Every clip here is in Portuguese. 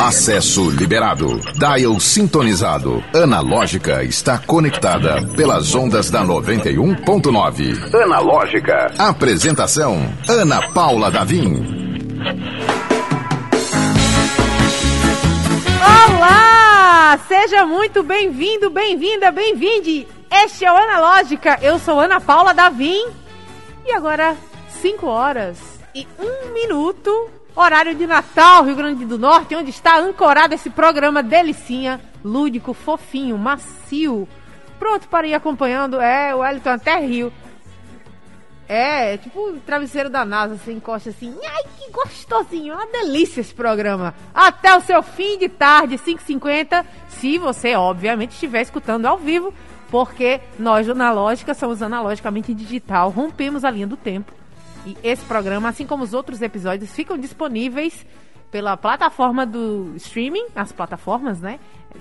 Acesso liberado. Dial sintonizado. Analógica está conectada pelas ondas da 91.9. Analógica. Apresentação: Ana Paula Davim. Olá! Seja muito bem-vindo, bem-vinda, bem-vinde. Este é o Analógica. Eu sou Ana Paula Davim. E agora, 5 horas e 1 minuto horário de Natal, Rio Grande do Norte, onde está ancorado esse programa delicinha, lúdico, fofinho, macio. Pronto para ir acompanhando. É, o Wellington até riu. É, tipo o travesseiro da NASA, você encosta assim. Ai, que gostosinho, uma delícia esse programa. Até o seu fim de tarde, 5h50, se você, obviamente, estiver escutando ao vivo, porque nós, Analógica, somos analogicamente digital, rompemos a linha do tempo e esse programa, assim como os outros episódios, ficam disponíveis pela plataforma do streaming, as plataformas, né?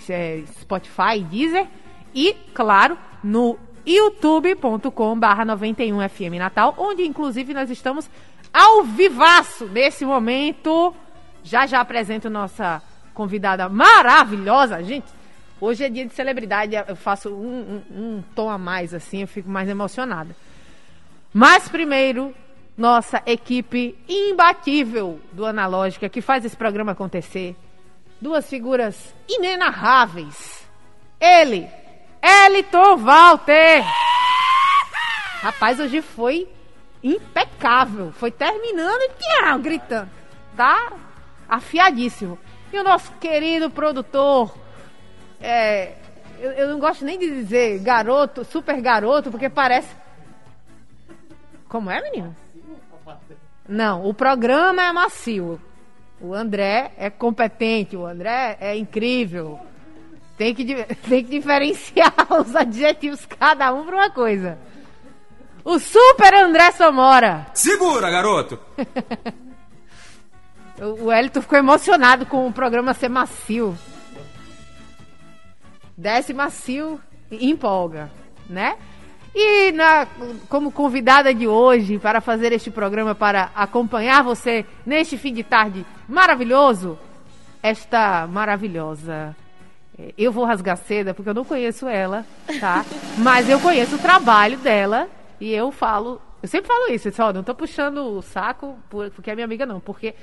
É Spotify, Deezer e, claro, no youtube.com barra 91FM Natal, onde inclusive nós estamos ao vivaço nesse momento. Já já apresento nossa convidada maravilhosa, gente. Hoje é dia de celebridade, eu faço um, um, um tom a mais, assim, eu fico mais emocionada. Mas primeiro, nossa equipe imbatível do Analógica que faz esse programa acontecer. Duas figuras inenarráveis. Ele, Eliton Walter. Rapaz, hoje foi impecável. Foi terminando e gritando. Tá afiadíssimo. E o nosso querido produtor, é, eu, eu não gosto nem de dizer garoto, super garoto, porque parece. Como é, menino? Não, o programa é macio. O André é competente, o André é incrível. Tem que, tem que diferenciar os adjetivos, cada um para uma coisa. O Super André Samora. Segura, garoto! o Elton ficou emocionado com o programa ser macio. Desce macio e empolga, né? E na, como convidada de hoje para fazer este programa, para acompanhar você neste fim de tarde maravilhoso, esta maravilhosa. Eh, eu vou rasgar seda porque eu não conheço ela, tá? Mas eu conheço o trabalho dela e eu falo. Eu sempre falo isso, eu disse, ó, não tô puxando o saco porque é minha amiga, não, porque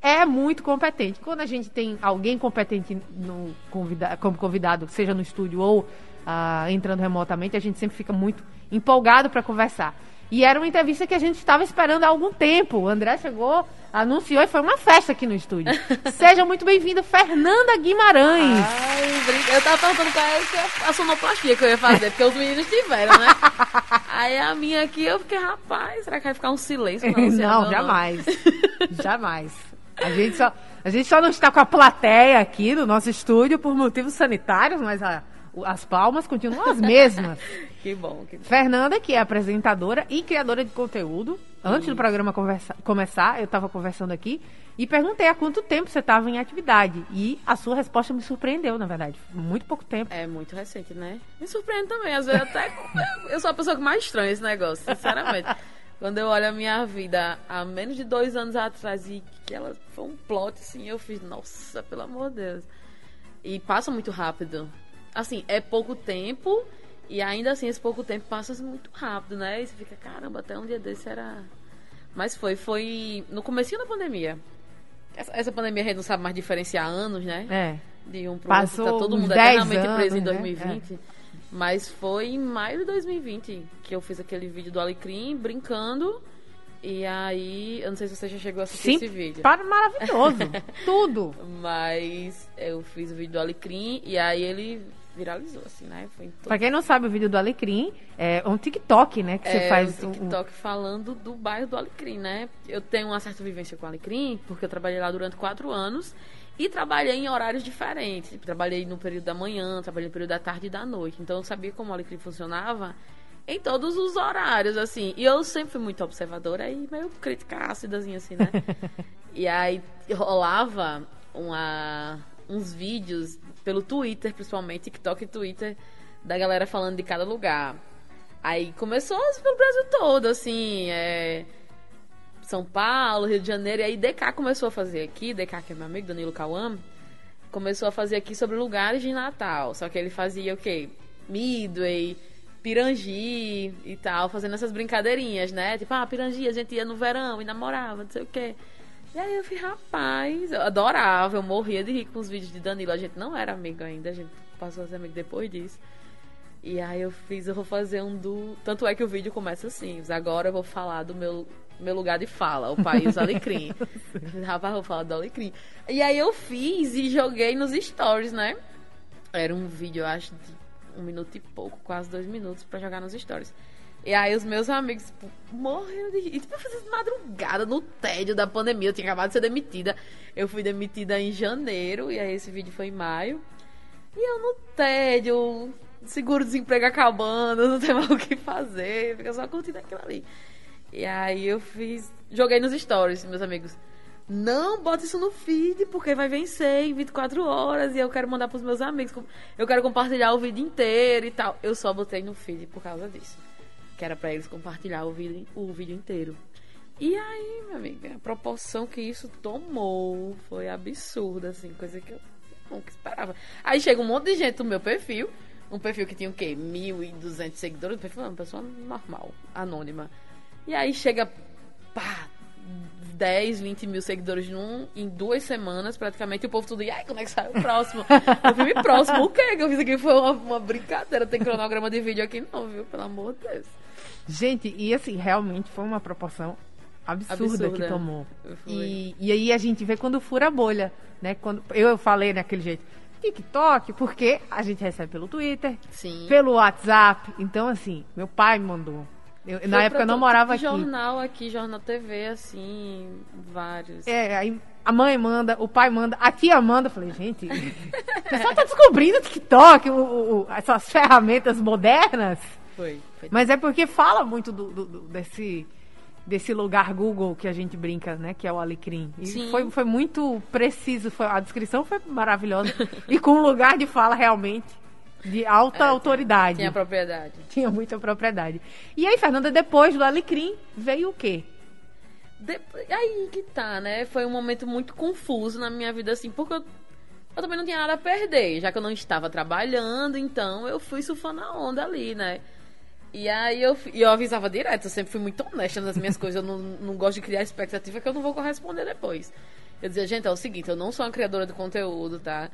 é muito competente. Quando a gente tem alguém competente no convida como convidado, seja no estúdio ou uh, entrando remotamente, a gente sempre fica muito empolgado para conversar. E era uma entrevista que a gente estava esperando há algum tempo. O André chegou, anunciou e foi uma festa aqui no estúdio. Seja muito bem-vinda, Fernanda Guimarães. Ai, eu tava perguntando qual é a sonoplastia que eu ia fazer, porque os meninos tiveram, né? Aí a minha aqui, eu fiquei, rapaz, será que vai ficar um silêncio? Não, não, não jamais. jamais. A gente, só, a gente só não está com a plateia aqui no nosso estúdio por motivos sanitários, mas a as palmas continuam as mesmas. que bom, que bom. Fernanda, que é apresentadora e criadora de conteúdo. Antes Isso. do programa conversa, começar, eu estava conversando aqui e perguntei há quanto tempo você estava em atividade. E a sua resposta me surpreendeu, na verdade. Muito pouco tempo. É muito recente, né? Me surpreende também. Às vezes até. eu sou a pessoa que mais estranha esse negócio, sinceramente. Quando eu olho a minha vida há menos de dois anos atrás e que ela foi um plot, assim, eu fiz, nossa, pelo amor de Deus. E passa muito rápido assim, é pouco tempo e ainda assim esse pouco tempo passa muito rápido, né? E você fica, caramba, até um dia desse era. Mas foi, foi no começo da pandemia. Essa, essa, pandemia a gente não sabe mais diferenciar anos, né? É. De um pro Passou outro, tá todo mundo eternamente anos, preso em 2020. Né? É. Mas foi em maio de 2020 que eu fiz aquele vídeo do Alecrim brincando. E aí, eu não sei se você já chegou a assistir Sim, esse vídeo. Para maravilhoso. Tudo. Mas eu fiz o vídeo do Alecrim e aí ele viralizou, assim, né? Foi todo... Pra quem não sabe, o vídeo do Alecrim é um TikTok, né? Que é, você faz. um TikTok um... falando do bairro do Alecrim, né? Eu tenho uma certa vivência com o Alecrim, porque eu trabalhei lá durante quatro anos e trabalhei em horários diferentes. Trabalhei no período da manhã, trabalhei no período da tarde e da noite. Então eu sabia como o Alecrim funcionava em todos os horários, assim. E eu sempre fui muito observadora e meio crítica ácidazinha, assim, né? e aí rolava uma, uns vídeos pelo Twitter, principalmente, TikTok e Twitter, da galera falando de cada lugar. Aí começou pelo Brasil todo, assim, é... São Paulo, Rio de Janeiro, e aí DK começou a fazer aqui, DK que é meu amigo, Danilo Cauã, começou a fazer aqui sobre lugares de Natal. Só que ele fazia o quê? Midway, Pirangi e tal, fazendo essas brincadeirinhas, né? Tipo, ah, Pirangi, a gente ia no verão e namorava, não sei o quê. E aí eu fui, rapaz, eu adorava, eu morria de rir com os vídeos de Danilo. A gente não era amigo ainda, a gente passou a ser amigo depois disso. E aí eu fiz, eu vou fazer um do. Tanto é que o vídeo começa assim. Agora eu vou falar do meu, meu lugar de fala, o país Alecrim. Rapaz, eu vou falar do Alecrim. E aí eu fiz e joguei nos stories, né? Era um vídeo, eu acho, de um minuto e pouco, quase dois minutos, para jogar nos stories. E aí os meus amigos, tipo, morrendo de. E, tipo, fiz madrugada no tédio da pandemia. Eu tinha acabado de ser demitida. Eu fui demitida em janeiro, e aí esse vídeo foi em maio. E eu no tédio, seguro-desemprego acabando, não tem mais o que fazer, fica só curtindo aquilo ali. E aí eu fiz. Joguei nos stories, meus amigos. Não bota isso no feed, porque vai vencer em 24 horas e eu quero mandar pros meus amigos. Eu quero compartilhar o vídeo inteiro e tal. Eu só botei no feed por causa disso. Que era pra eles compartilhar o vídeo, o vídeo inteiro. E aí, minha amiga, a proporção que isso tomou foi absurda, assim, coisa que eu nunca esperava. Aí chega um monte de gente no meu perfil um perfil que tinha o quê? 1.200 seguidores. Um perfil, uma pessoa normal, anônima. E aí chega, pá, 10, 20 mil seguidores num, em duas semanas, praticamente, e o povo tudo, e aí, como é que sai o próximo? o filme próximo, o quê que eu fiz aqui? Foi uma, uma brincadeira, tem cronograma de vídeo aqui não, viu? Pelo amor de Deus. Gente, e assim, realmente foi uma proporção absurda, absurda. que tomou. E, e aí a gente vê quando fura a bolha, né? Quando, eu falei daquele jeito, TikTok, porque a gente recebe pelo Twitter, Sim. pelo WhatsApp. Então, assim, meu pai me mandou. Eu, na época eu não morava aqui. Jornal aqui, jornal TV, assim, vários. É, aí a mãe manda, o pai manda, a tia manda. Eu falei, gente, o pessoal tá descobrindo o TikTok, o, o, essas ferramentas modernas. Foi, foi. Mas é porque fala muito do, do, do desse desse lugar Google que a gente brinca, né? Que é o Alecrim. E Sim. Foi, foi muito preciso, foi, a descrição foi maravilhosa. e com um lugar de fala realmente de alta é, autoridade. Tinha propriedade. Tinha muita propriedade. E aí, Fernanda, depois do Alecrim, veio o quê? Depois, aí que tá, né? Foi um momento muito confuso na minha vida, assim, porque eu, eu também não tinha nada a perder, já que eu não estava trabalhando, então eu fui surfando a onda ali, né? E aí eu, eu avisava direto, eu sempre fui muito honesta nas minhas coisas, eu não, não gosto de criar expectativa que eu não vou corresponder depois. Eu dizia, gente, é o seguinte, eu não sou uma criadora de conteúdo, tá?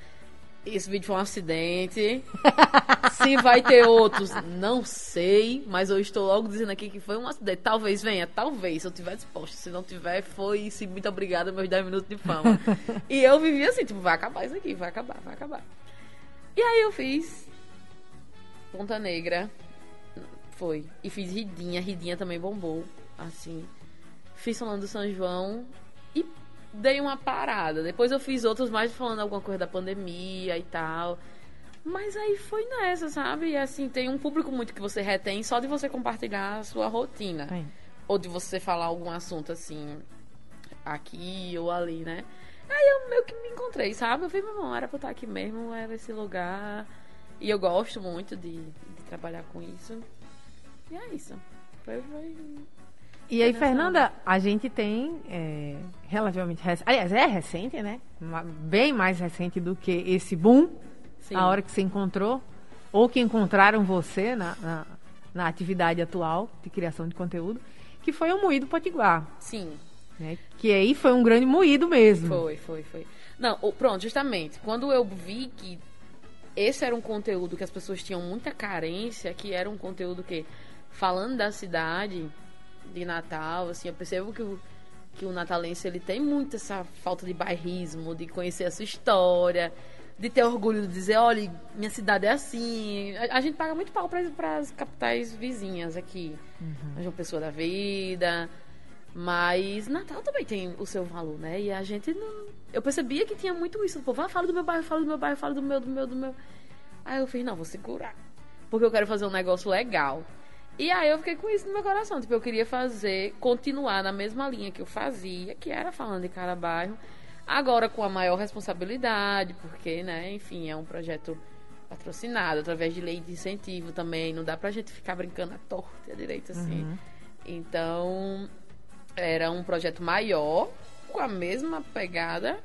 Esse vídeo foi um acidente. Se vai ter outros, não sei. Mas eu estou logo dizendo aqui que foi um acidente. Talvez venha, talvez, se eu tiver disposto. Se não tiver, foi sim, muito obrigada, meus 10 minutos de fama. e eu vivi assim, tipo, vai acabar isso aqui, vai acabar, vai acabar. E aí eu fiz Ponta Negra, foi. E fiz Ridinha. Ridinha também bombou. Assim. Fiz falando do São João. E dei uma parada. Depois eu fiz outros mais falando alguma coisa da pandemia e tal. Mas aí foi nessa, sabe? E assim, tem um público muito que você retém só de você compartilhar a sua rotina. Ou de você falar algum assunto assim, aqui ou ali, né? Aí eu meio que me encontrei, sabe? Eu falei, meu irmão, era pra eu estar aqui mesmo, era esse lugar. E eu gosto muito de, de trabalhar com isso. E é isso. Foi, foi... E aí, Fernanda, a gente tem é, relativamente recente. Aliás, é recente, né? Bem mais recente do que esse boom. Sim. A hora que você encontrou. Ou que encontraram você na, na, na, atividade atual de criação de conteúdo. Que foi o Moído Potiguar. Sim. Né? Que aí foi um grande moído mesmo. Foi, foi, foi. Não, pronto, justamente. Quando eu vi que esse era um conteúdo que as pessoas tinham muita carência, que era um conteúdo que falando da cidade de Natal, assim, eu percebo que o, que o natalense ele tem muito essa falta de bairrismo, de conhecer a sua história, de ter orgulho de dizer, olha, minha cidade é assim. A, a gente paga muito pau para as capitais vizinhas aqui. Uhum. João Pessoa da Vida. Mas Natal também tem o seu valor, né? E a gente não. Eu percebia que tinha muito isso. O povo, ah, fala do meu bairro, fala do meu bairro, fala do meu, do meu, do meu. Aí eu fiz, não, vou segurar. Porque eu quero fazer um negócio legal. E aí eu fiquei com isso no meu coração. Tipo, eu queria fazer, continuar na mesma linha que eu fazia, que era falando de cada bairro. Agora com a maior responsabilidade, porque, né, enfim, é um projeto patrocinado através de lei de incentivo também. Não dá pra gente ficar brincando à torta e à direita assim. Uhum. Então, era um projeto maior, com a mesma pegada,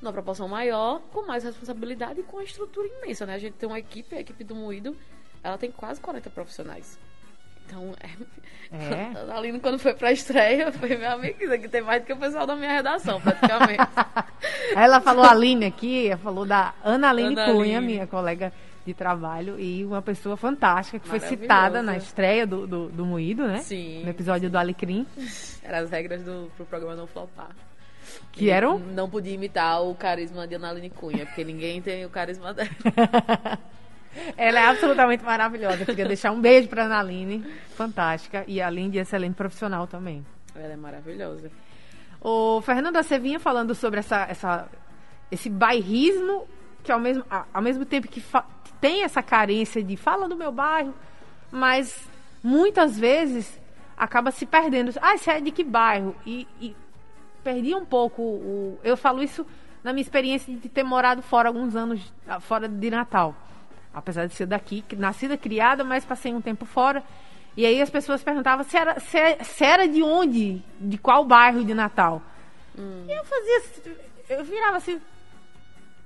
numa proporção maior, com mais responsabilidade e com uma estrutura imensa, né? A gente tem uma equipe, a equipe do Moído, ela tem quase 40 profissionais. Então, é. é. A Aline, quando foi pra estreia, foi minha amiga, isso aqui tem mais do que o pessoal da minha redação, praticamente. ela falou a Aline aqui, falou da Ana Aline Ana Cunha, Aline. minha colega de trabalho, e uma pessoa fantástica, que foi citada na estreia do, do, do Moído, né? Sim. No episódio do Alecrim. Eram as regras do pro programa não flopar. Que eram? Não podia imitar o carisma de Ana Aline Cunha, porque ninguém tem o carisma dela. Ela é absolutamente maravilhosa. Eu queria deixar um beijo para Ana Aline, fantástica. E além de excelente profissional também. Ela é maravilhosa. O Fernanda, você vinha falando sobre essa, essa, esse bairrismo que ao mesmo, ao mesmo tempo que tem essa carência de fala do meu bairro, mas muitas vezes acaba se perdendo. Ah, você é de que bairro? E, e perdi um pouco o. Eu falo isso na minha experiência de ter morado fora alguns anos, fora de Natal apesar de ser daqui, nascida, criada, mas passei um tempo fora. E aí as pessoas perguntavam se era, se, é, se era de onde, de qual bairro de Natal. Hum. E eu fazia, eu virava assim,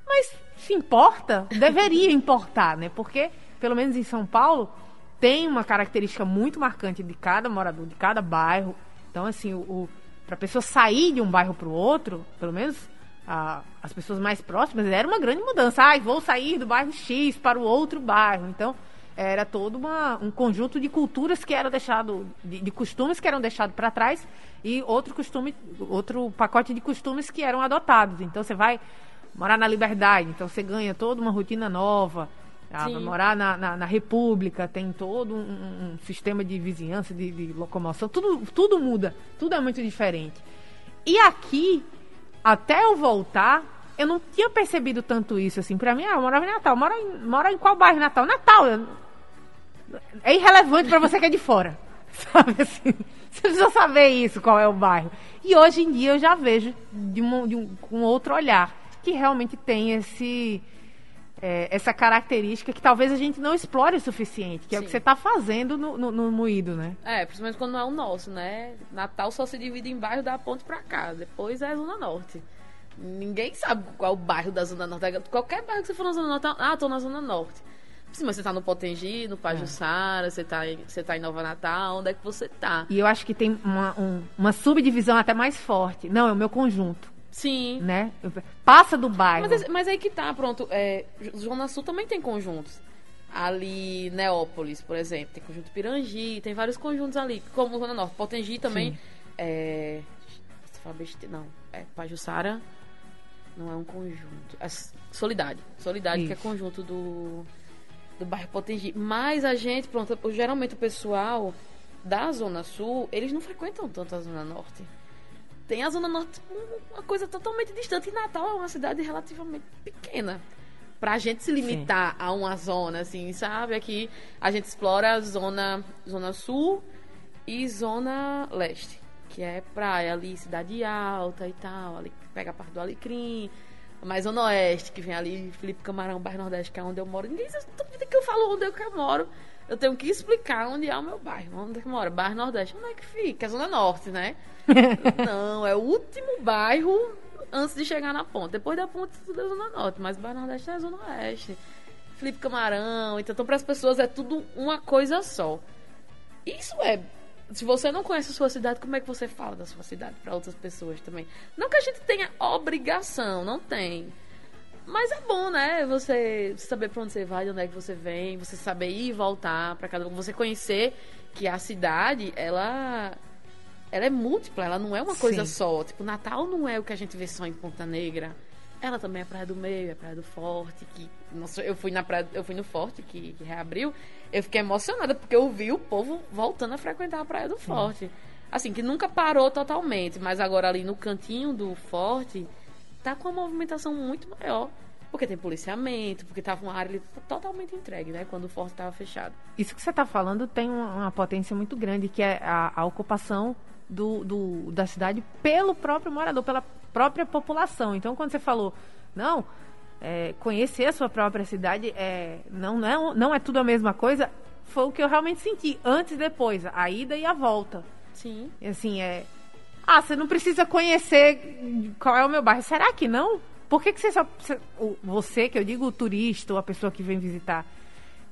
mas se importa? Deveria importar, né? Porque, pelo menos em São Paulo, tem uma característica muito marcante de cada morador, de cada bairro. Então, assim, o, o para a pessoa sair de um bairro para o outro, pelo menos a, as pessoas mais próximas, era uma grande mudança. Ah, vou sair do bairro X para o outro bairro. Então, era todo uma, um conjunto de culturas que eram deixado, de, de costumes que eram deixados para trás e outro costume, outro pacote de costumes que eram adotados. Então, você vai morar na liberdade, então você ganha toda uma rotina nova. Ah, morar na, na, na, República, tem todo um, um sistema de vizinhança, de, de locomoção, tudo, tudo muda, tudo é muito diferente. E aqui até eu voltar, eu não tinha percebido tanto isso, assim. Pra mim, ah, eu morava em Natal. Mora em, mora em qual bairro Natal? Natal. Eu, é irrelevante para você que é de fora. Sabe assim? Você precisa saber isso, qual é o bairro. E hoje em dia eu já vejo de um, de um, com outro olhar. Que realmente tem esse... É, essa característica que talvez a gente não explore o suficiente, que Sim. é o que você está fazendo no, no, no, moído, né? É, principalmente quando não é o nosso, né? Natal só se divide em bairro da ponte para cá, depois é a Zona Norte. Ninguém sabe qual é o bairro da Zona Norte. Qualquer bairro que você for na Zona Norte, ah, tô na Zona Norte. Sim, mas você tá no Potengi, no Pajussara, é. você, tá em, você tá em Nova Natal, onde é que você tá? E eu acho que tem uma, um, uma subdivisão até mais forte. Não, é o meu conjunto. Sim. Né? Passa do bairro. Mas, mas aí que tá, pronto. É, Zona Sul também tem conjuntos. Ali, Neópolis, por exemplo, tem conjunto Pirangi, tem vários conjuntos ali. Como Zona Norte. Potengi também. Sim. É. Não, é Pajussara não é um conjunto. É Solidade. Solidade, Isso. que é conjunto do, do bairro Potengi. Mas a gente, pronto, geralmente o pessoal da Zona Sul, eles não frequentam tanto a Zona Norte tem a Zona Norte uma coisa totalmente distante. E Natal é uma cidade relativamente pequena. Pra gente se limitar Sim. a uma zona, assim, sabe? Aqui a gente explora a zona, zona sul e zona leste, que é praia ali, cidade alta e tal. Ali pega a parte do Alecrim. Mais zona oeste, que vem ali, Felipe Camarão, bairro Nordeste, que é onde eu moro. Ninguém sabe que eu falo onde eu moro eu tenho que explicar onde é o meu bairro, onde é que mora, bairro Nordeste, onde é que fica? É Zona Norte, né? não, é o último bairro antes de chegar na ponte. Depois da ponte tudo é Zona Norte, mas bairro Nordeste é Zona Oeste. Felipe Camarão, então, então para as pessoas é tudo uma coisa só. Isso é se você não conhece a sua cidade, como é que você fala da sua cidade para outras pessoas também? Não que a gente tenha obrigação, não tem. Mas é bom, né? Você saber pra onde você vai, de onde é que você vem, você saber ir e voltar para cada lugar, você conhecer que a cidade, ela ela é múltipla, ela não é uma coisa Sim. só. Tipo, Natal não é o que a gente vê só em Ponta Negra. Ela também é Praia do Meio, é Praia do Forte, que nossa, eu fui na praia, eu fui no Forte que, que, reabriu, eu fiquei emocionada porque eu vi o povo voltando a frequentar a Praia do Forte. Sim. Assim, que nunca parou totalmente, mas agora ali no cantinho do Forte, tá com uma movimentação muito maior. Porque tem policiamento, porque tava uma área totalmente entregue, né? Quando o forte estava fechado. Isso que você está falando tem uma, uma, potência muito grande, que é a, a ocupação do, do, da cidade pelo próprio morador, pela própria população. Então, quando você falou, não, é, conhecer a sua própria cidade é, não, não, é, não é tudo a mesma coisa, foi o que eu realmente senti, antes e depois, a ida e a volta. Sim. Assim, é, Ah, você não precisa conhecer qual é o meu bairro. Será que não? Por que, que você só. Você, que eu digo o turista ou a pessoa que vem visitar,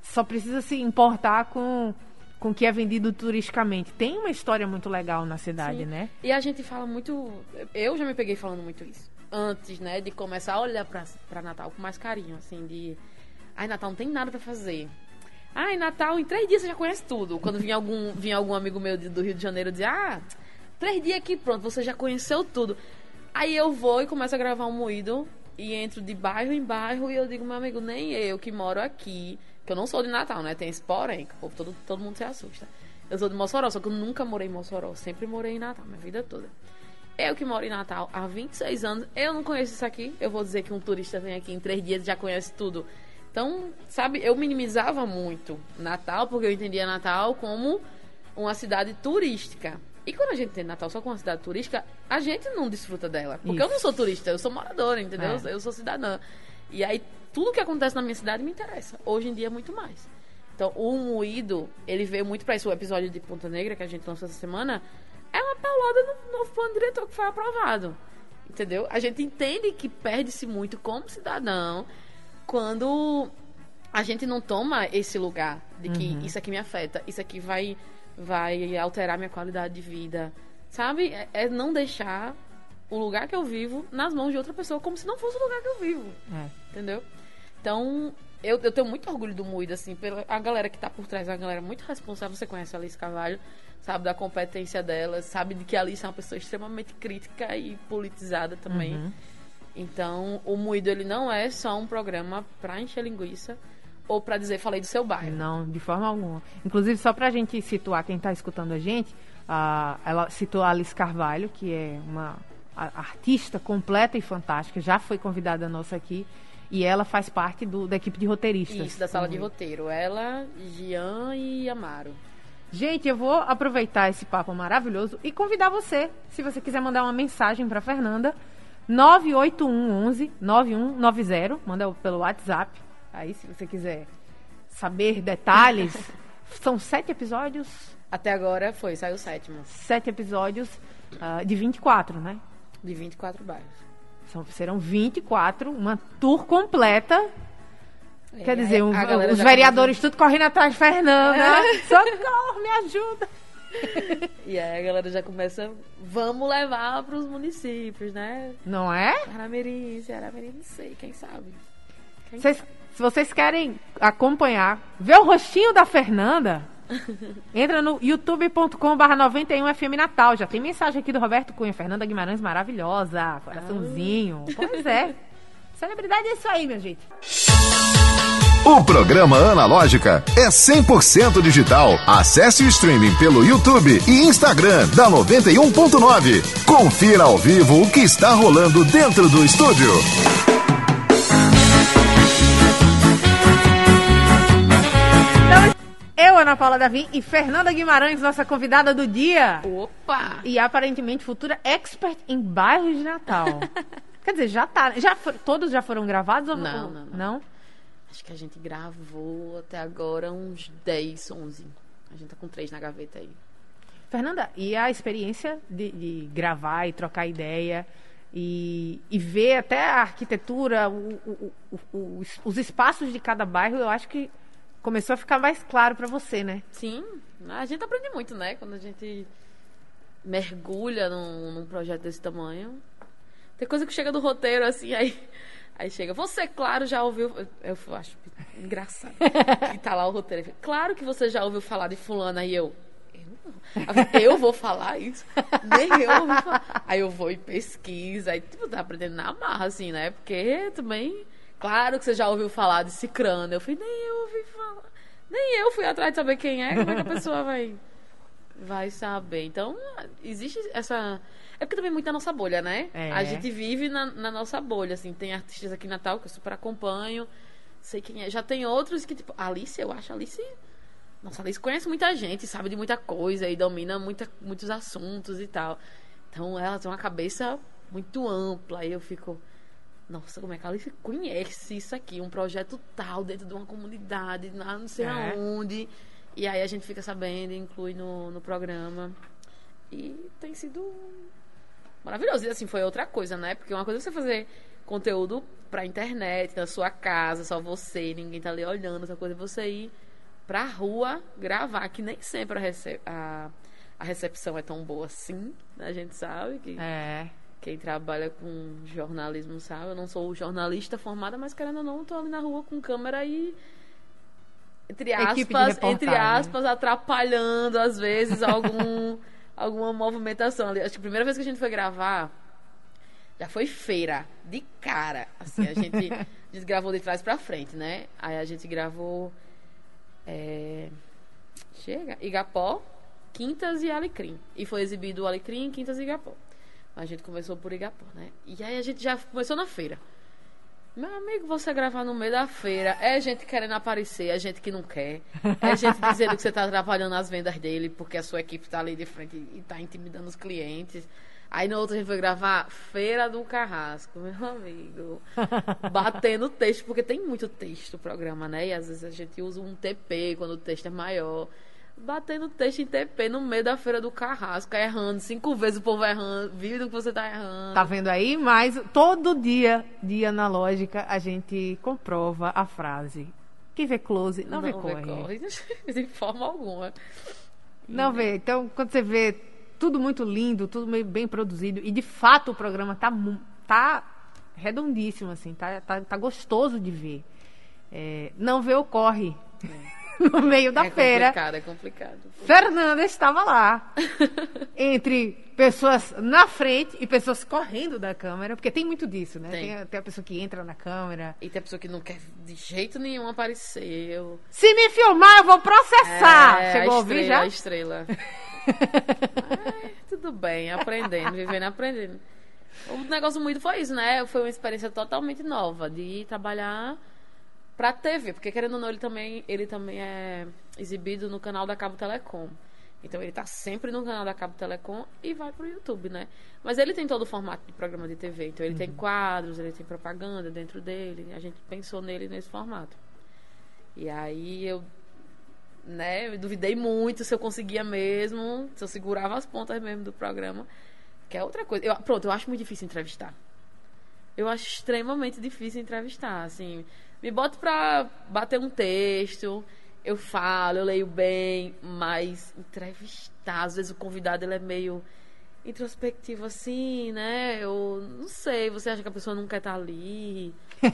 só precisa se importar com com o que é vendido turisticamente. Tem uma história muito legal na cidade, Sim. né? E a gente fala muito. Eu já me peguei falando muito isso. Antes, né, de começar a olhar pra, pra Natal com mais carinho, assim, de. Ai, Natal não tem nada pra fazer. Ai, Natal, em três dias você já conhece tudo. Quando vinha algum, vinha algum amigo meu do Rio de Janeiro dizer, ah, três dias aqui, pronto, você já conheceu tudo. Aí eu vou e começo a gravar um moído e entro de bairro em bairro e eu digo, meu amigo, nem eu que moro aqui, que eu não sou de Natal, né? Tem esse porém, que o povo, todo, todo mundo se assusta. Eu sou de Mossoró, só que eu nunca morei em Mossoró, sempre morei em Natal, minha vida toda. Eu que moro em Natal há 26 anos, eu não conheço isso aqui. Eu vou dizer que um turista vem aqui em três dias e já conhece tudo. Então, sabe, eu minimizava muito Natal, porque eu entendia Natal como uma cidade turística. E quando a gente tem Natal só como uma cidade turística, a gente não desfruta dela. Porque Isso. eu não sou turista, eu sou moradora, entendeu? É. Eu sou cidadã. E aí, tudo que acontece na minha cidade me interessa. Hoje em dia, muito mais. Então, o Moído, ele veio muito pra isso. O episódio de Ponta Negra que a gente lançou essa semana é uma paulada no novo plano diretor que foi aprovado. Entendeu? A gente entende que perde-se muito como cidadão quando a gente não toma esse lugar de que Uhum. isso aqui me afeta, isso aqui vai, vai alterar minha qualidade de vida. Sabe? É, é não deixar o lugar que eu vivo nas mãos de outra pessoa, como se não fosse o lugar que eu vivo. É. Entendeu? Então, eu, eu tenho muito orgulho do Moído, assim, pela a galera que tá por trás, é uma galera muito responsável. Você conhece a Alice Carvalho, sabe da competência dela, sabe de que a Alice é uma pessoa extremamente crítica e politizada também. Uhum. Então, o Moído, ele não é só um programa pra encher linguiça ou pra dizer, falei do seu bairro. Não, de forma alguma. Inclusive, só pra gente situar quem tá escutando a gente, ah, ela citou a Alice Carvalho, que é uma a- artista completa e fantástica, já foi convidada nossa aqui, e ela faz parte do- da equipe de roteiristas. Isso, da sala de Moído. roteiro. Ela, Gian e Amaro. Gente, eu vou aproveitar esse papo maravilhoso e convidar você, se você quiser mandar uma mensagem para Fernanda, 98111 9190, manda pelo WhatsApp. Aí, se você quiser saber detalhes, são sete episódios, Até agora foi, saiu o sétimo, sete episódios ah, de 24, né? de 24 bairros. São, serão 24, uma tour completa. Quer É, dizer, a um- os vereadores tudo correndo atrás de Fernanda. Socorro, me ajuda. E aí a galera já começa, vamos levar pros municípios, né? Não é? Aramirim, Ceará-Mirim, não sei, quem sabe. Quem Vocês- se vocês querem acompanhar, ver o rostinho da Fernanda, entra no youtube.com/barra 91FM Natal. Já tem mensagem aqui do Roberto Cunha. Fernanda Guimarães, maravilhosa. Coraçãozinho. Pois é. Celebridade é isso aí, minha gente. O programa Analógica é 100% digital. Acesse o streaming pelo YouTube e Instagram da 91.9. Confira ao vivo o que está rolando dentro do estúdio. Ana Paula Davim e Fernanda Guimarães, nossa convidada do dia. Opa! E aparentemente futura expert em bairros de Natal. Quer dizer, já tá. Já for- todos já foram gravados ou Não, ou- não, não. não? Acho que a gente gravou até agora uns 10, 11. A gente tá com três na gaveta aí. Fernanda, e a experiência de, de gravar e trocar ideia e, e ver até a arquitetura, o- o- o- os espaços de cada bairro, eu acho que começou a ficar mais claro para você, né? Sim, a gente aprende muito, né? Quando a gente mergulha num, num projeto desse tamanho. Tem coisa que chega do roteiro, assim, aí, aí chega. Você, claro, já ouviu. Eu, acho engraçado. que tá lá o roteiro. Claro que você já ouviu falar de fulano, aí eu. Eu, não. Eu vou falar isso? Nem eu ouvi falar. Aí eu vou e pesquisa, aí tipo, tá aprendendo na marra, assim, né? Porque também. Claro que você já ouviu falar de Cicrano. Eu falei, nem eu ouvi falar. Nem eu fui atrás de saber quem é, como é que a pessoa vai, vai saber. Então, existe essa. É porque também é muito da nossa bolha, né? É. A gente vive na, na nossa bolha, assim. Tem artistas aqui em Natal que eu super acompanho. Sei quem é. Já tem outros que, tipo, a Alice, eu acho a Alice. Nossa, a Alice conhece muita gente, sabe de muita coisa e domina muita, muitos assuntos e tal. Então ela tem uma cabeça muito ampla. E eu fico. Nossa, como é que a Alice conhece isso aqui? Um projeto tal dentro de uma comunidade, lá não sei É. aonde. E aí a gente fica sabendo, inclui no, no programa. E tem sido maravilhoso. E assim, foi outra coisa, né? Porque uma coisa é você fazer conteúdo pra internet, na sua casa, só você, ninguém tá ali olhando, outra coisa é você ir pra rua gravar, que nem sempre a, a, a recepção é tão boa assim, né? A gente sabe que É. quem trabalha com jornalismo sabe. Eu não sou jornalista formada, mas querendo ou não, tô ali na rua com câmera e. Entre aspas, entre aspas, atrapalhando às vezes algum, alguma movimentação ali. Acho que a primeira vez que a gente foi gravar já foi feira, de cara. Assim, a gente, a gente gravou de trás pra frente, né? Aí a gente gravou. é, chega, Igapó, Quintas e Alecrim. E foi exibido o Alecrim, Quintas e Igapó. A gente começou por Igapó, né? E aí a gente já começou na feira. Meu amigo, você gravar no meio da feira, é gente querendo aparecer, é gente que não quer, é gente dizendo que você tá atrapalhando as vendas dele porque a sua equipe tá ali de frente e tá intimidando os clientes. Aí no outro a gente foi gravar Feira do Carrasco, meu amigo. Batendo texto, porque tem muito texto o programa, né? E às vezes a gente usa um TP quando o texto é maior. Batendo texto em TP no meio da Feira do Carrasco, errando cinco vezes o povo errando, vindo que você tá errando. Tá vendo aí? Mas todo dia de analógica a gente comprova a frase. Quem vê close não, vê corre. corre. De forma alguma. Não vê. Então, quando você vê tudo muito lindo, tudo meio bem produzido, e de fato o programa tá, tá redondíssimo, assim, tá, tá, tá gostoso de ver. É, não vê o corre no meio da é feira. complicado, é complicado. Fernanda estava lá. entre pessoas na frente e pessoas correndo da câmera, porque tem muito disso, né? Tem. Tem, tem a pessoa que entra na câmera. E tem a pessoa que não quer de jeito nenhum aparecer. Eu... Se me filmar, eu vou processar. É, Chegou a a ouvir estrela, já? A estrela. Ai, tudo bem, aprendendo, vivendo aprendendo. O negócio muito foi isso, né? Foi uma experiência totalmente nova de trabalhar pra TV, porque querendo ou não, ele também, ele também é exibido no canal da Cabo Telecom. Então ele tá sempre no canal da Cabo Telecom e vai pro YouTube, né? Mas ele tem todo o formato de programa de TV. Então ele tem quadros, ele tem propaganda dentro dele. A gente pensou nele nesse formato. E aí eu, né, eu duvidei muito se eu conseguia mesmo, se eu segurava as pontas mesmo do programa. Que é outra coisa. Eu, pronto, eu acho muito difícil entrevistar. Eu acho extremamente difícil entrevistar, assim. Me boto pra bater um texto, eu falo, eu leio bem, mas entrevistar, às vezes o convidado ele é meio introspectivo assim, né? Eu não sei, você acha que a pessoa não quer estar ali?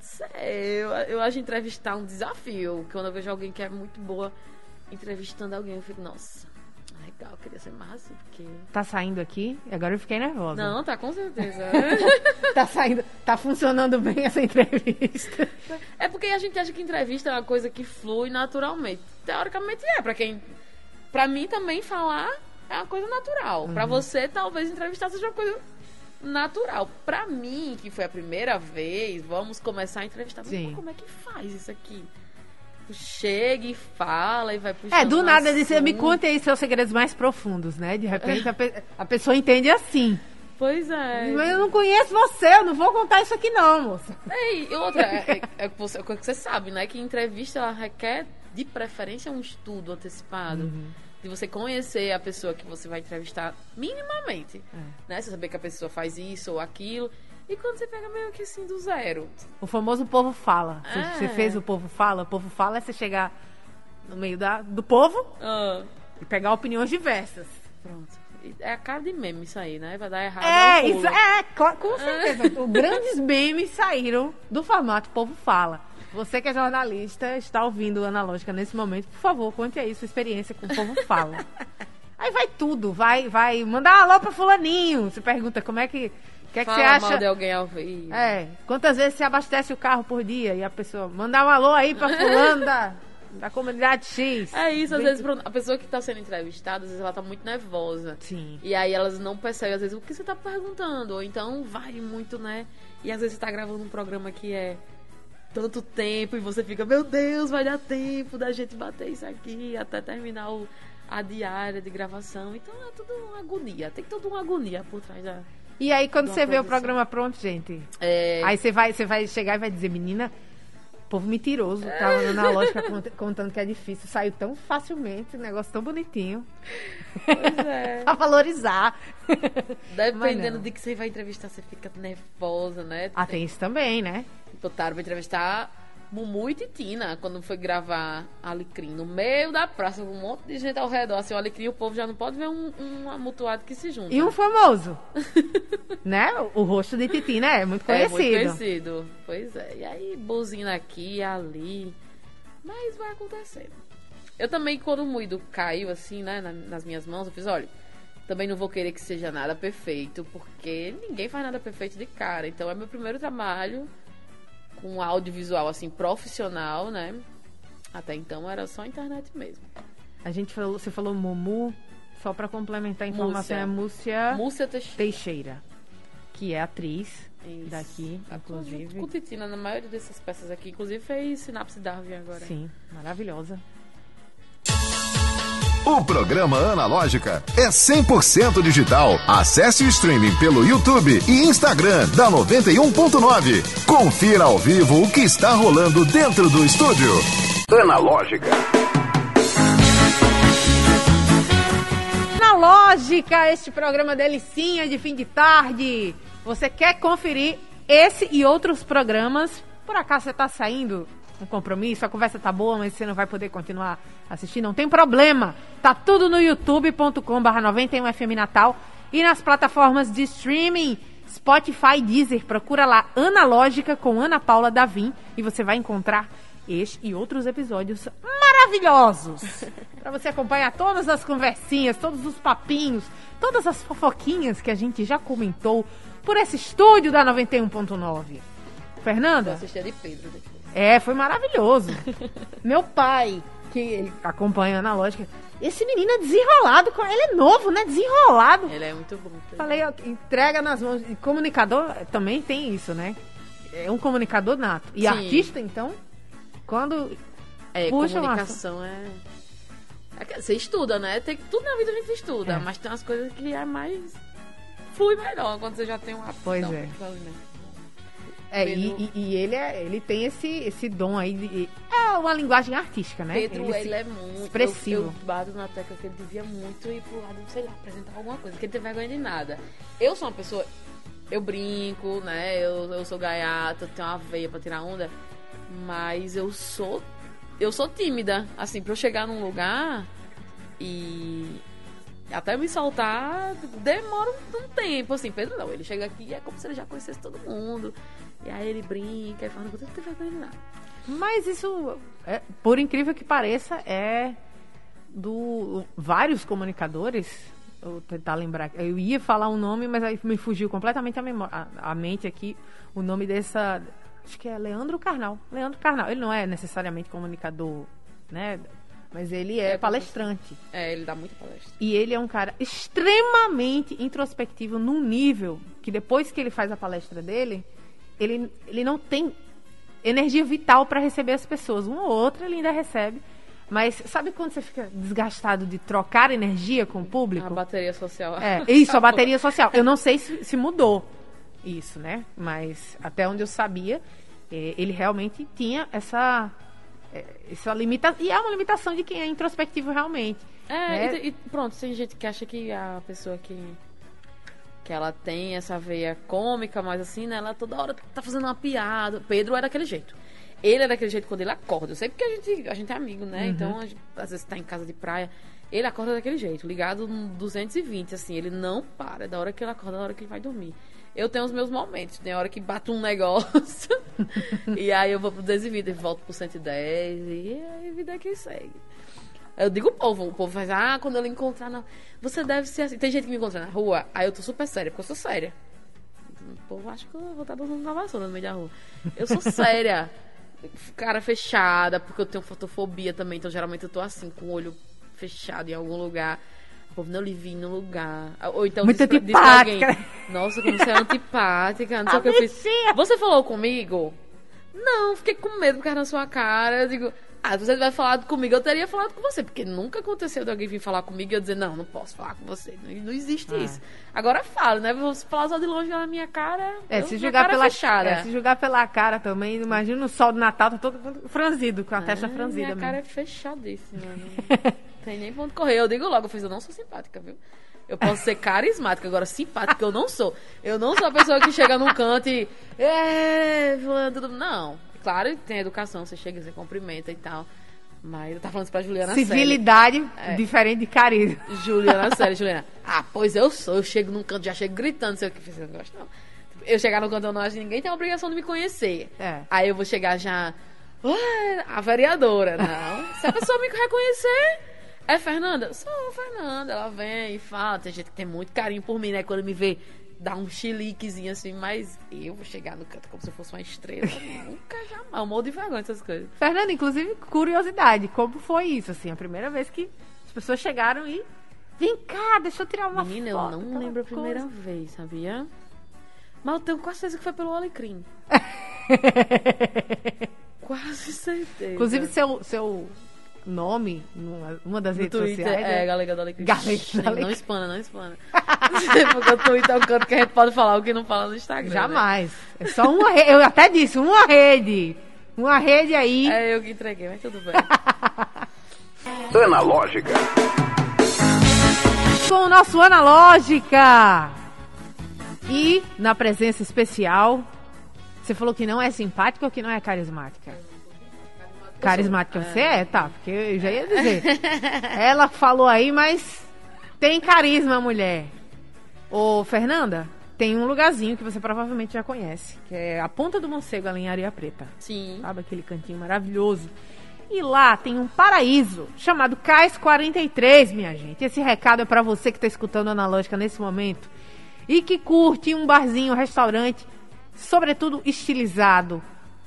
Não sei, eu, eu acho entrevistar um desafio. Quando eu vejo alguém que é muito boa entrevistando alguém, eu fico, nossa, legal, queria ser assim, porque. Tá saindo aqui? Agora eu fiquei nervosa. Não, tá com certeza. Tá saindo. Tá funcionando bem essa entrevista. É porque a gente acha que entrevista é uma coisa que flui naturalmente. Teoricamente é, pra quem. Pra mim também falar é uma coisa natural. Pra você, talvez entrevistar seja uma coisa natural. Pra mim, que foi a primeira vez, vamos começar a entrevistar. Sim. como é que faz isso aqui? Tu Chega e fala e vai puxando É, do nada disse, me assunto. conte aí seus segredos mais profundos, né? De repente a, pe- a pessoa entende assim. Pois é. Mas eu não conheço você, eu não vou contar isso aqui não, moça. É, e outra, é, é, é, você- é coisa que você sabe, né? Que entrevista ela requer, de preferência, um estudo antecipado. Uhum. De você conhecer a pessoa que você vai entrevistar minimamente. É. Né? Você saber que a pessoa faz isso ou aquilo. E quando você pega meio que assim do zero. O famoso povo fala. Você, É. você fez o povo fala? O povo fala é você chegar no meio da, do povo Ah, e pegar opiniões diversas. pronto. É a cara de meme isso aí, né? Vai dar errado. É, não isso, é, com certeza. Os grandes memes saíram do formato Povo Fala. Você que é jornalista, está ouvindo Analógica nesse momento, por favor, conte aí sua experiência com o Povo Fala. Aí vai tudo, vai, vai mandar um alô pra fulaninho. Você pergunta como é que, que é que você acha? de alguém ao vivo. É, quantas vezes você abastece o carro por dia? E a pessoa, mandar um alô aí pra fulano da, da comunidade X. É isso, às Bem- vezes a pessoa que tá sendo entrevistada, às vezes ela tá muito nervosa. Sim. E aí elas não percebem, às vezes, o que você tá perguntando. Ou então vai muito, né? E às vezes você tá gravando um programa que é tanto tempo e você fica, meu Deus, vai dar tempo da gente bater isso aqui até terminar o- a diária de gravação. Então é tudo uma agonia. Tem toda uma agonia por trás da. E aí, quando você vê o programa pronto, gente, É, Aí você vai, você vai chegar e vai dizer, menina, povo mentiroso. Tava na lógica cont- contando que é difícil. Saiu tão facilmente, um negócio tão bonitinho. Pois é. pra valorizar. Dependendo de que você vai entrevistar, você fica nervosa, né? Ah, tem isso também, né? Botaram pra entrevistar Mumu e Titina quando foi gravar Alecrim. No meio da praça, com um monte de gente ao redor. Assim, o Alecrim, o povo já não pode ver um, um amutuado que se junta. E um famoso. né? O rosto de Titina é muito É conhecido. muito conhecido. Pois é. E aí, buzina aqui ali. Mas vai acontecendo. Eu também, quando o moído caiu assim, né, na- nas minhas mãos, eu fiz, olha, também não vou querer que seja nada perfeito, porque ninguém faz nada perfeito de cara. Então é meu primeiro trabalho com audiovisual, assim, profissional, né? Até então era só internet mesmo. A gente falou, você falou Mumu, só pra complementar a informação, Múcia. é Múcia Múcia Teixeira. Teixeira, que é atriz Isso. daqui, junto inclusive. Com Titina na maioria dessas peças aqui. Inclusive fez Sinapse Darwin agora. Sim, maravilhosa. O programa Analógica é 100% digital. Acesse o streaming pelo YouTube e Instagram da 91.9. Confira ao vivo o que está rolando dentro do estúdio. Analógica. Na lógica, este programa delicinha de fim de tarde. Você quer conferir esse e outros programas? Por acaso você tá saindo um compromisso, a conversa tá boa, mas você não vai poder continuar assistindo? Não tem problema. Tá tudo no youtube.com/barra 91FM Natal e nas plataformas de streaming. Spotify, Deezer, procura lá Analógica com Ana Paula Davim e você vai encontrar este e outros episódios maravilhosos. Para você acompanhar todas as conversinhas, todos os papinhos, todas as fofoquinhas que a gente já comentou por esse estúdio da 91.9. Vou Fernanda? assistir a de Pedro depois. É, foi maravilhoso. Meu pai, que ele acompanha a analógica, esse menino é desenrolado, com- ele é novo, né? Desenrolado. Ele é muito bom. Falei, ó, entrega nas mãos. E comunicador também tem isso, né? É um comunicador nato. E Sim. artista, então, quando. É, Puxa, comunicação é... é Você estuda, né? Tem, tudo na vida a gente estuda, É. mas tem umas coisas que é mais... Flui melhor quando você já tem uma Pois é. pra né? É, e, Pedro- e- e ele, é, ele tem esse, esse dom aí. De, é uma linguagem artística, né? Pedro, ele, se- é muito... expressivo. Eu, eu bato na tecla que ele devia muito ir pro lado, sei lá, apresentar alguma coisa, que ele tem vergonha de nada. Eu sou uma pessoa... Eu brinco, né? Eu, eu sou gaiata, eu tenho uma veia pra tirar onda, mas eu sou... Eu sou tímida. Assim, pra eu chegar num lugar e até me soltar demora um, um tempo, assim. Pedro não, ele chega aqui e é como se ele já conhecesse todo mundo. E aí ele brinca e fala, não tem vergonha de nada. Mas isso, é, por incrível que pareça, é do vários comunicadores. Vou tentar lembrar. Eu ia falar um nome, mas aí me fugiu completamente a, memó- a, a mente aqui. O nome dessa. Acho que é Leandro Carnal. Leandro Carnal. Ele não é necessariamente comunicador, né? Mas ele é, É, palestrante. É, ele dá muita palestra. E ele é um cara extremamente introspectivo num nível que depois que ele faz a palestra dele, ele, ele não tem energia vital para receber as pessoas. Uma ou outra ele ainda recebe. Mas sabe quando você fica desgastado de trocar energia com o público? A bateria social. É, isso, a bateria social. Eu não sei se, se mudou isso, né? Mas até onde eu sabia, eh, ele realmente tinha essa, eh, essa limitação. E é uma limitação de quem é introspectivo realmente. É, né? e, e pronto, tem gente que acha que a pessoa que. Que ela tem essa veia cômica, mas assim, né? Ela toda hora tá fazendo uma piada. Pedro é daquele jeito. Ele é daquele jeito quando ele acorda. Eu sei porque a gente, a gente é amigo, né? Então, a gente, às vezes tá em casa de praia. Ele acorda daquele jeito, ligado no 220, assim. Ele não para. Da hora que ele acorda, da hora que ele vai dormir. Eu tenho os meus momentos. Tem hora que bate um negócio. e aí eu vou pro 220 e volto pro 110. E aí a vida que segue. Eu digo o povo, o povo faz, ah, quando ele encontrar na. Você deve ser assim. Tem gente que me encontra na rua, aí eu tô super séria, porque eu sou séria. O povo acha que eu vou estar dando uma vassoura no meio da rua. Eu sou séria. Cara fechada, porque eu tenho fotofobia também, então geralmente eu tô assim, com o olho fechado em algum lugar. O povo não lhe vi no lugar. Ou então Muito diz pra, diz alguém. Nossa, como você é antipática, não sei o que eu fiz. bichinha. Você falou comigo? Não, fiquei com medo por causa da sua cara. Eu digo, Ah, se você tivesse falado comigo, eu teria falado com você. Porque nunca aconteceu de alguém vir falar comigo e eu dizer, não, não posso falar com você. Não, não existe É. isso. Agora falo, né? Você falar só de longe na minha cara. É, eu- se julgar cara pela fechada. é, se julgar pela cara também, imagina o sol do Natal, tá todo mundo franzido, com a testa Ah, franzida Minha cara é mesmo. fechadíssima. Não tem nem ponto correr. Eu digo logo, eu fiz, eu não sou simpática, viu? Eu posso ser carismática, agora simpática eu não sou. Eu não sou a pessoa que chega num canto e. É, fulano, tudo. Não. Claro, tem educação, você chega, você cumprimenta e tal. Mas eu tava falando isso pra Juliana. Civilidade É. diferente de carisma. Juliana, sério, Juliana. Ah, pois eu sou. Eu chego num canto, já chego gritando, sei o que eu não gosto, não. Eu chegar no canto, eu não acho que ninguém tem a obrigação de me conhecer. É. Aí eu vou chegar já. "Ué, a vereadora, não. Se a pessoa me reconhecer, é Fernanda? Sou Fernanda. Ela vem e fala. Tem gente que tem muito carinho por mim, né? Quando me vê, dá um chiliquezinho assim, mas eu vou chegar no canto como se eu fosse uma estrela. Nunca jamais. Eu morro de vergonha dessas coisas. Fernanda, inclusive, curiosidade, como foi isso, assim, a primeira vez que as pessoas chegaram e... Vem cá, deixa eu tirar uma Menina, eu foto. não aquela lembro a primeira coisa. vez, sabia? Mas eu tenho quase certeza que foi pelo Alecrim. Quase certeza. Inclusive, seu, seu nome, numa uma das no redes Twitter, sociais... é, é- Galega do Alecrim. Galega Alecrim. Não espana, não espana. Porque o Twitter é um canto que a gente pode falar o que não fala no Instagram. né? Jamais. É só uma rede. Eu até disse, uma rede. Uma rede aí. É eu que entreguei, mas tudo bem. Analógica. Com o nosso Analógica. E na presença especial, você falou que não é simpática ou que não é carismática? Carismática você é, tá? Porque eu já ia dizer. Ela falou aí, mas tem carisma, mulher. Ô, Fernanda, tem um lugarzinho que você provavelmente já conhece, que é a Ponta do Morcego, ali em Areia Preta. Sim. Sabe aquele cantinho maravilhoso? E lá tem um paraíso chamado Cais 43, minha gente. Esse recado é pra você que tá escutando a Analógica nesse momento e que curte um barzinho, um restaurante, sobretudo estilizado.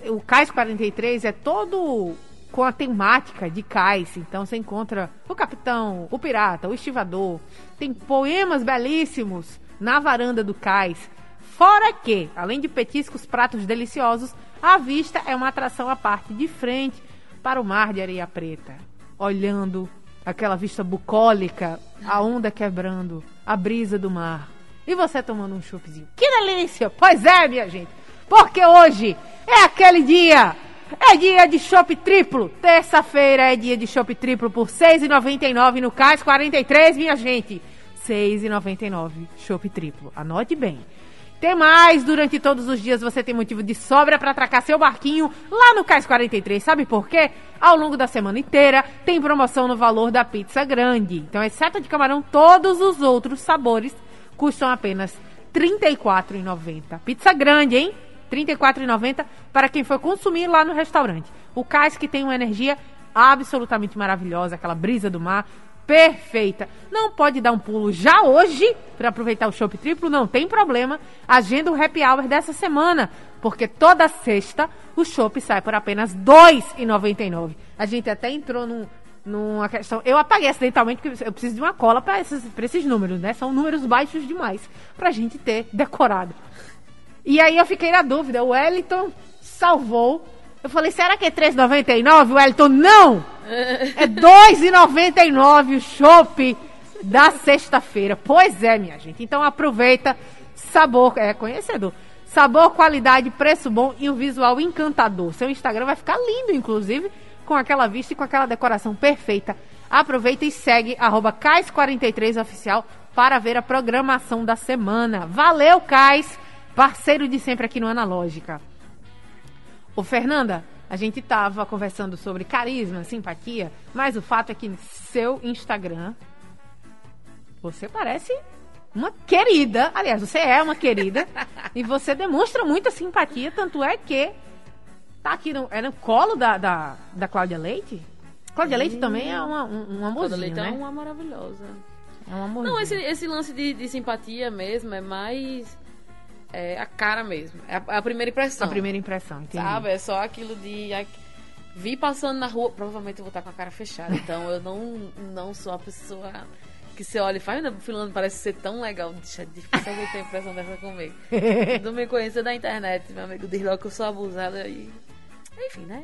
O Cais 43 é todo com a temática de cais. Então você encontra o capitão, o pirata, o estivador. Tem poemas belíssimos na varanda do cais. Fora que, além de petiscos, pratos deliciosos, a vista é uma atração à parte de frente para o mar de areia preta, olhando aquela vista bucólica, a onda quebrando, a brisa do mar. E você tomando um choppzinho. Que delícia! Pois é, minha gente. Porque hoje é aquele dia. É dia de chopp triplo. Terça-feira é dia de chopp triplo por R$ 6,99 no Cais 43, minha gente. R$ 6,99 chopp triplo. Anote bem. Tem mais, durante todos os dias você tem motivo de sobra para atracar seu barquinho lá no Cais 43. Sabe por quê? Ao longo da semana inteira tem promoção no valor da pizza grande. Então, exceto a de camarão, todos os outros sabores custam apenas R$ 34,90. Pizza grande, hein? R$ 34,90 para quem for consumir lá no restaurante. O Cais que tem uma energia absolutamente maravilhosa, aquela brisa do mar perfeita. Não pode dar um pulo já hoje para aproveitar o shopping triplo, não tem problema. Agenda o happy hour dessa semana, porque toda sexta o shopping sai por apenas R$ 2,99. A gente até entrou num, numa questão. Eu apaguei acidentalmente porque eu preciso de uma cola para esses, esses números, né? São números baixos demais pra gente ter decorado. E aí eu fiquei na dúvida. O Wellington salvou. Eu falei, será que é 3,99? O Wellington, não! É 2,99 o chopp da sexta-feira. Pois é, minha gente. Então aproveita. Sabor, é conhecedor. Sabor, qualidade, preço bom e um visual encantador. Seu Instagram vai ficar lindo, inclusive, com aquela vista e com aquela decoração perfeita. Aproveita e segue arroba Cais43oficial para ver a programação da semana. Valeu, Cais! Parceiro de sempre aqui no Analógica. Ô, Fernanda, a gente tava conversando sobre carisma, simpatia, mas o fato é que seu Instagram, você parece uma querida. Aliás, você é uma querida e você demonstra muita simpatia, tanto é que tá aqui no, é no colo da, da, da Cláudia Leite. Cláudia Leite também é uma, um, um amorzinho, leitão é né? uma maravilhosa. É um amorzinho. Não, esse, esse lance de, de simpatia mesmo é mais é, a cara mesmo. É a, a primeira impressão. A primeira impressão, entendi. Sabe? É só aquilo de. a- Vi passando na rua, provavelmente eu vou estar com a cara fechada. Então eu não, não sou a pessoa que você olha e fala, "Ainda, fulano parece ser tão legal. Deixa, é difícil alguém ter impressão dessa comigo. não me conhecer da internet, meu amigo, diz logo que eu sou abusada e. Enfim, né?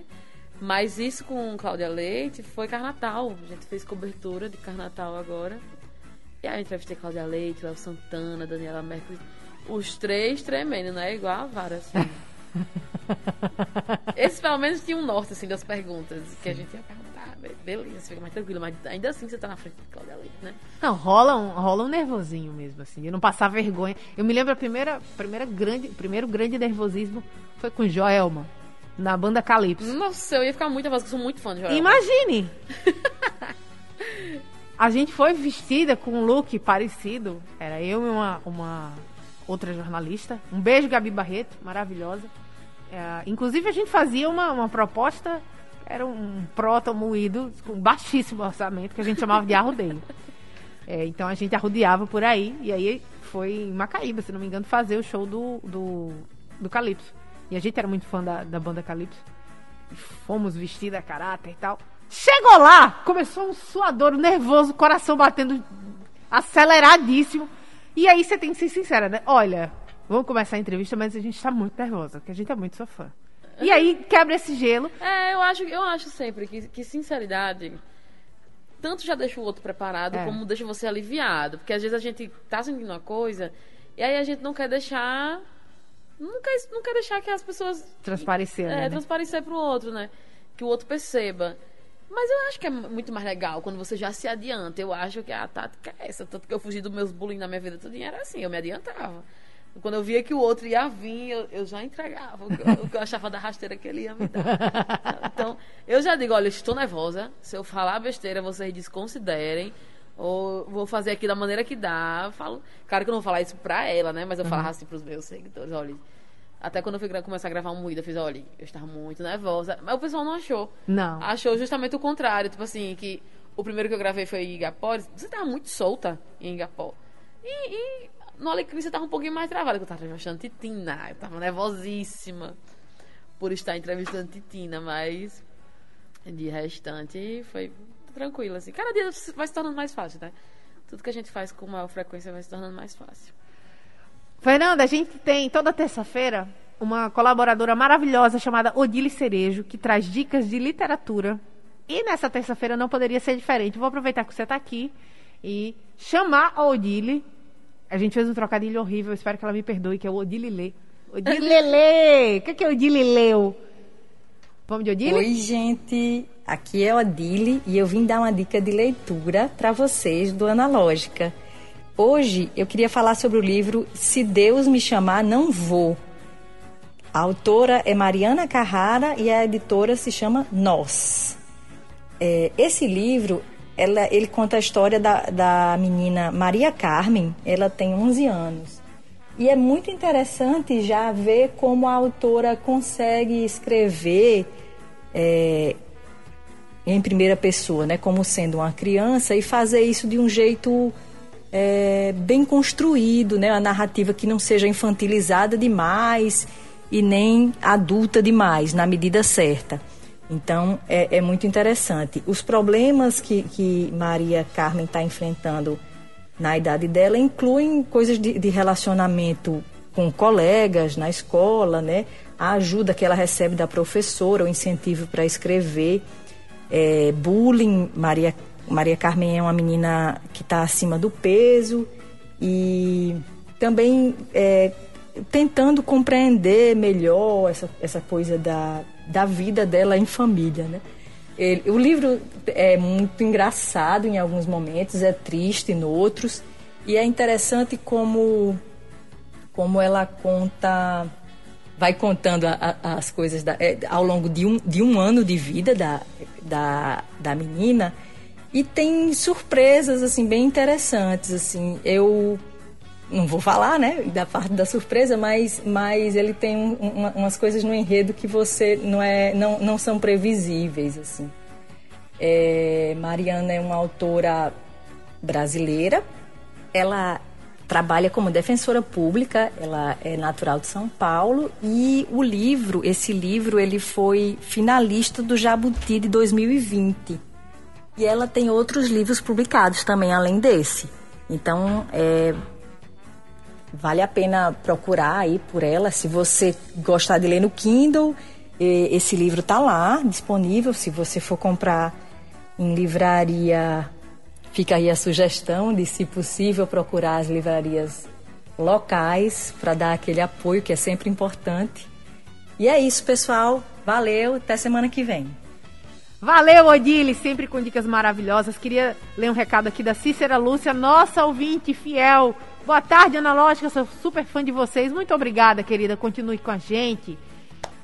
Mas isso com Cláudia Leite foi Carnatal. A gente fez cobertura de Carnatal agora. E aí entrevistei Cláudia Leite, Léo Santana, Daniela Mercury. Os três tremendo, não é igual a vara, assim. Esses pelo menos tinham um norte, assim, das perguntas. Que a gente ia perguntar, beleza, fica mais tranquilo. Mas ainda assim você tá na frente de Cláudia Leite, né? Não, rola um, rola um nervosinho mesmo, assim, de não passar vergonha. Eu me lembro a primeira, primeira grande, primeiro grande nervosismo foi com Joelma, na banda Calypso. Nossa, eu ia ficar muito nervosa, eu sou muito fã de Joelma. Imagine! a gente foi vestida com um look parecido. Era eu e uma, uma outra jornalista. Um beijo, Gabi Barreto, maravilhosa. É, inclusive, a gente fazia uma, uma proposta, era um proto moído, com baixíssimo orçamento, que a gente chamava de arrudeio. É, então a gente arrodeava por aí, e aí foi em Macaíba, se não me engano, fazer o show do, do, do Calypso. E a gente era muito fã da, da banda Calypso. Fomos vestidas a caráter e tal. Chegou lá, começou um suador nervoso, coração batendo aceleradíssimo. E aí você tem que ser sincera, né? Olha, vamos começar a entrevista, mas a gente tá muito nervosa, porque a gente é muito sua fã. E aí quebra esse gelo. É, eu acho, eu acho sempre que, que sinceridade tanto já deixa o outro preparado, É. como deixa você aliviado. Porque às vezes a gente tá sentindo uma coisa e aí a gente não quer deixar. Não quer, não quer deixar que as pessoas Transparecer, é, né? transparecer pro outro, né? Que o outro perceba. Mas eu acho que é muito mais legal quando você já se adianta. Eu acho que a tática é essa. Tanto que eu fugi dos meus bullying na minha vida toda era assim, eu me adiantava. Quando eu via que o outro ia vir, eu, eu já entregava o que, eu, o que eu achava da rasteira que ele ia me dar. Então, eu já digo, olha, estou nervosa. Se eu falar besteira, vocês desconsiderem. Ou vou fazer aqui da maneira que dá. Eu falo, claro que eu não vou falar isso pra ela, né? Mas eu falava assim pros meus seguidores, olha. Até quando eu fui começar a gravar um moído, eu fiz, olha, eu estava muito nervosa. Mas o pessoal não achou. Não. Achou justamente o contrário. Tipo assim, que o primeiro que eu gravei foi em Igapó. Você tava muito solta em Igapó. E, e no Alecrim você tava um pouquinho mais travada, que eu tava entrevistando Titina. Eu tava nervosíssima por estar entrevistando Titina, mas de restante foi tranquilo, assim. Cada dia vai se tornando mais fácil, né? Tudo que a gente faz com maior frequência vai se tornando mais fácil. Fernanda, a gente tem toda terça-feira uma colaboradora maravilhosa chamada Odile Cerejo, que traz dicas de literatura. E nessa terça-feira não poderia ser diferente. Vou aproveitar que você está aqui e chamar a Odile. A gente fez um trocadilho horrível, espero que ela me perdoe, que é o Odile Lê. Odile Lê! O que, que é Odile Leu? Vamos de Odile? Oi, gente. Aqui é a Odile e eu vim dar uma dica de leitura para vocês do Analógica. Hoje eu queria falar sobre o livro Se Deus Me Chamar, Não Vou. A autora é Mariana Carrara e a editora se chama Nós. É, esse livro, ela- ele conta a história da, da menina Maria Carmen. Ela tem 11 anos. E é muito interessante já ver como a autora consegue escrever é, em primeira pessoa, né, como sendo uma criança, e fazer isso de um jeito é, bem construído, né, uma narrativa que não seja infantilizada demais e nem adulta demais, na medida certa. Então, é, é muito interessante. Os problemas que, que Maria Carmen está enfrentando na idade dela incluem coisas de, de relacionamento com colegas na escola, né? A ajuda que ela recebe da professora, o incentivo para escrever, é, bullying. Maria, Maria Carmen é uma menina que está acima do peso e também é, tentando compreender melhor essa, essa coisa da, da vida dela em família, né? Ele- o livro é muito engraçado em alguns momentos, é triste em outros, e é interessante como, como ela conta, vai contando a- a- as coisas da- é, ao longo de um, de um ano de vida da, da, da menina, e tem surpresas assim bem interessantes. Assim, eu não vou falar, né, da parte da surpresa, mas, mas ele tem um- uma- umas coisas no enredo que você não é, não, não são previsíveis, assim. É, Mariana é uma autora brasileira. Ela trabalha como defensora pública. Ela é natural de São Paulo e o livro, esse livro, ele foi finalista do Jabuti de 2020. E ela tem outros livros publicados também além desse. Então, é, Vale a pena procurar aí por ela. Se você gostar de ler no Kindle, esse livro está lá, disponível. Se você for comprar em livraria, fica aí a sugestão de, se possível, procurar as livrarias locais para dar aquele apoio que é sempre importante. E é isso, pessoal. Valeu, até semana que vem. Valeu, Odile, sempre com dicas maravilhosas. Queria ler um recado aqui da Cícera Lúcia, nossa ouvinte fiel. Boa tarde, Analógica, sou super fã de vocês. Muito obrigada, querida. Continue com a gente.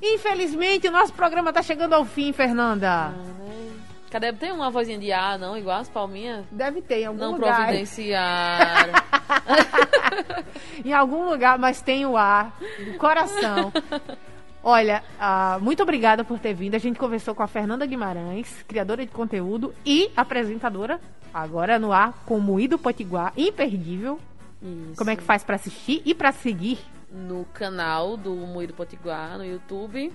Infelizmente, o nosso programa está chegando ao fim, Fernanda. Ah, né? Cadê? Tem uma vozinha de ar, não? Igual as palminhas? Deve ter em algum não lugar. providenciaram. em algum lugar, mas tem o ar, o coração. Olha, ah, muito obrigada por ter vindo. A gente conversou com a Fernanda Guimarães, criadora de conteúdo e apresentadora, agora no ar, com o Moído Potiguar, imperdível. Isso. Como é que faz para assistir e para seguir? No canal do Moído Potiguar, no YouTube.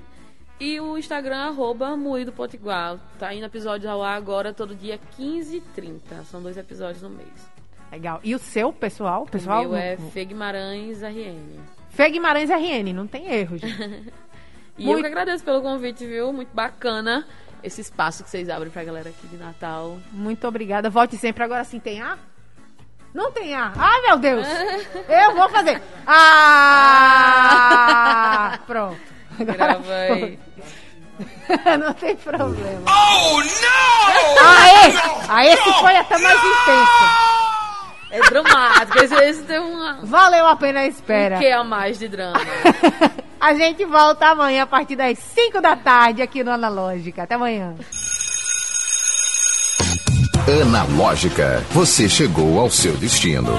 E o Instagram, arroba Moído Potiguar. Tá indo episódios ao ar agora, todo dia 15 e 30. São dois episódios no mês. Legal. E o seu, pessoal? pessoal o meu é Fê Guimarães RN. Fê Guimarães RN, não tem erro, gente. E Muito- eu que agradeço pelo convite, viu? Muito bacana esse espaço que vocês abrem pra galera aqui de Natal. Muito obrigada. Volte sempre. Agora sim, tem A? Não tem A. Ai, meu Deus. Eu vou fazer. Ah! Pronto. Agora Grava aí. não tem problema. Oh, não! Aê! Ah, esse foi até mais intenso. É dramático. Esse, esse tem uma... Valeu a pena a espera. Um que a mais de drama. A gente volta amanhã a partir das 5 da tarde aqui no Analógica. Até amanhã. Analógica, você chegou ao seu destino.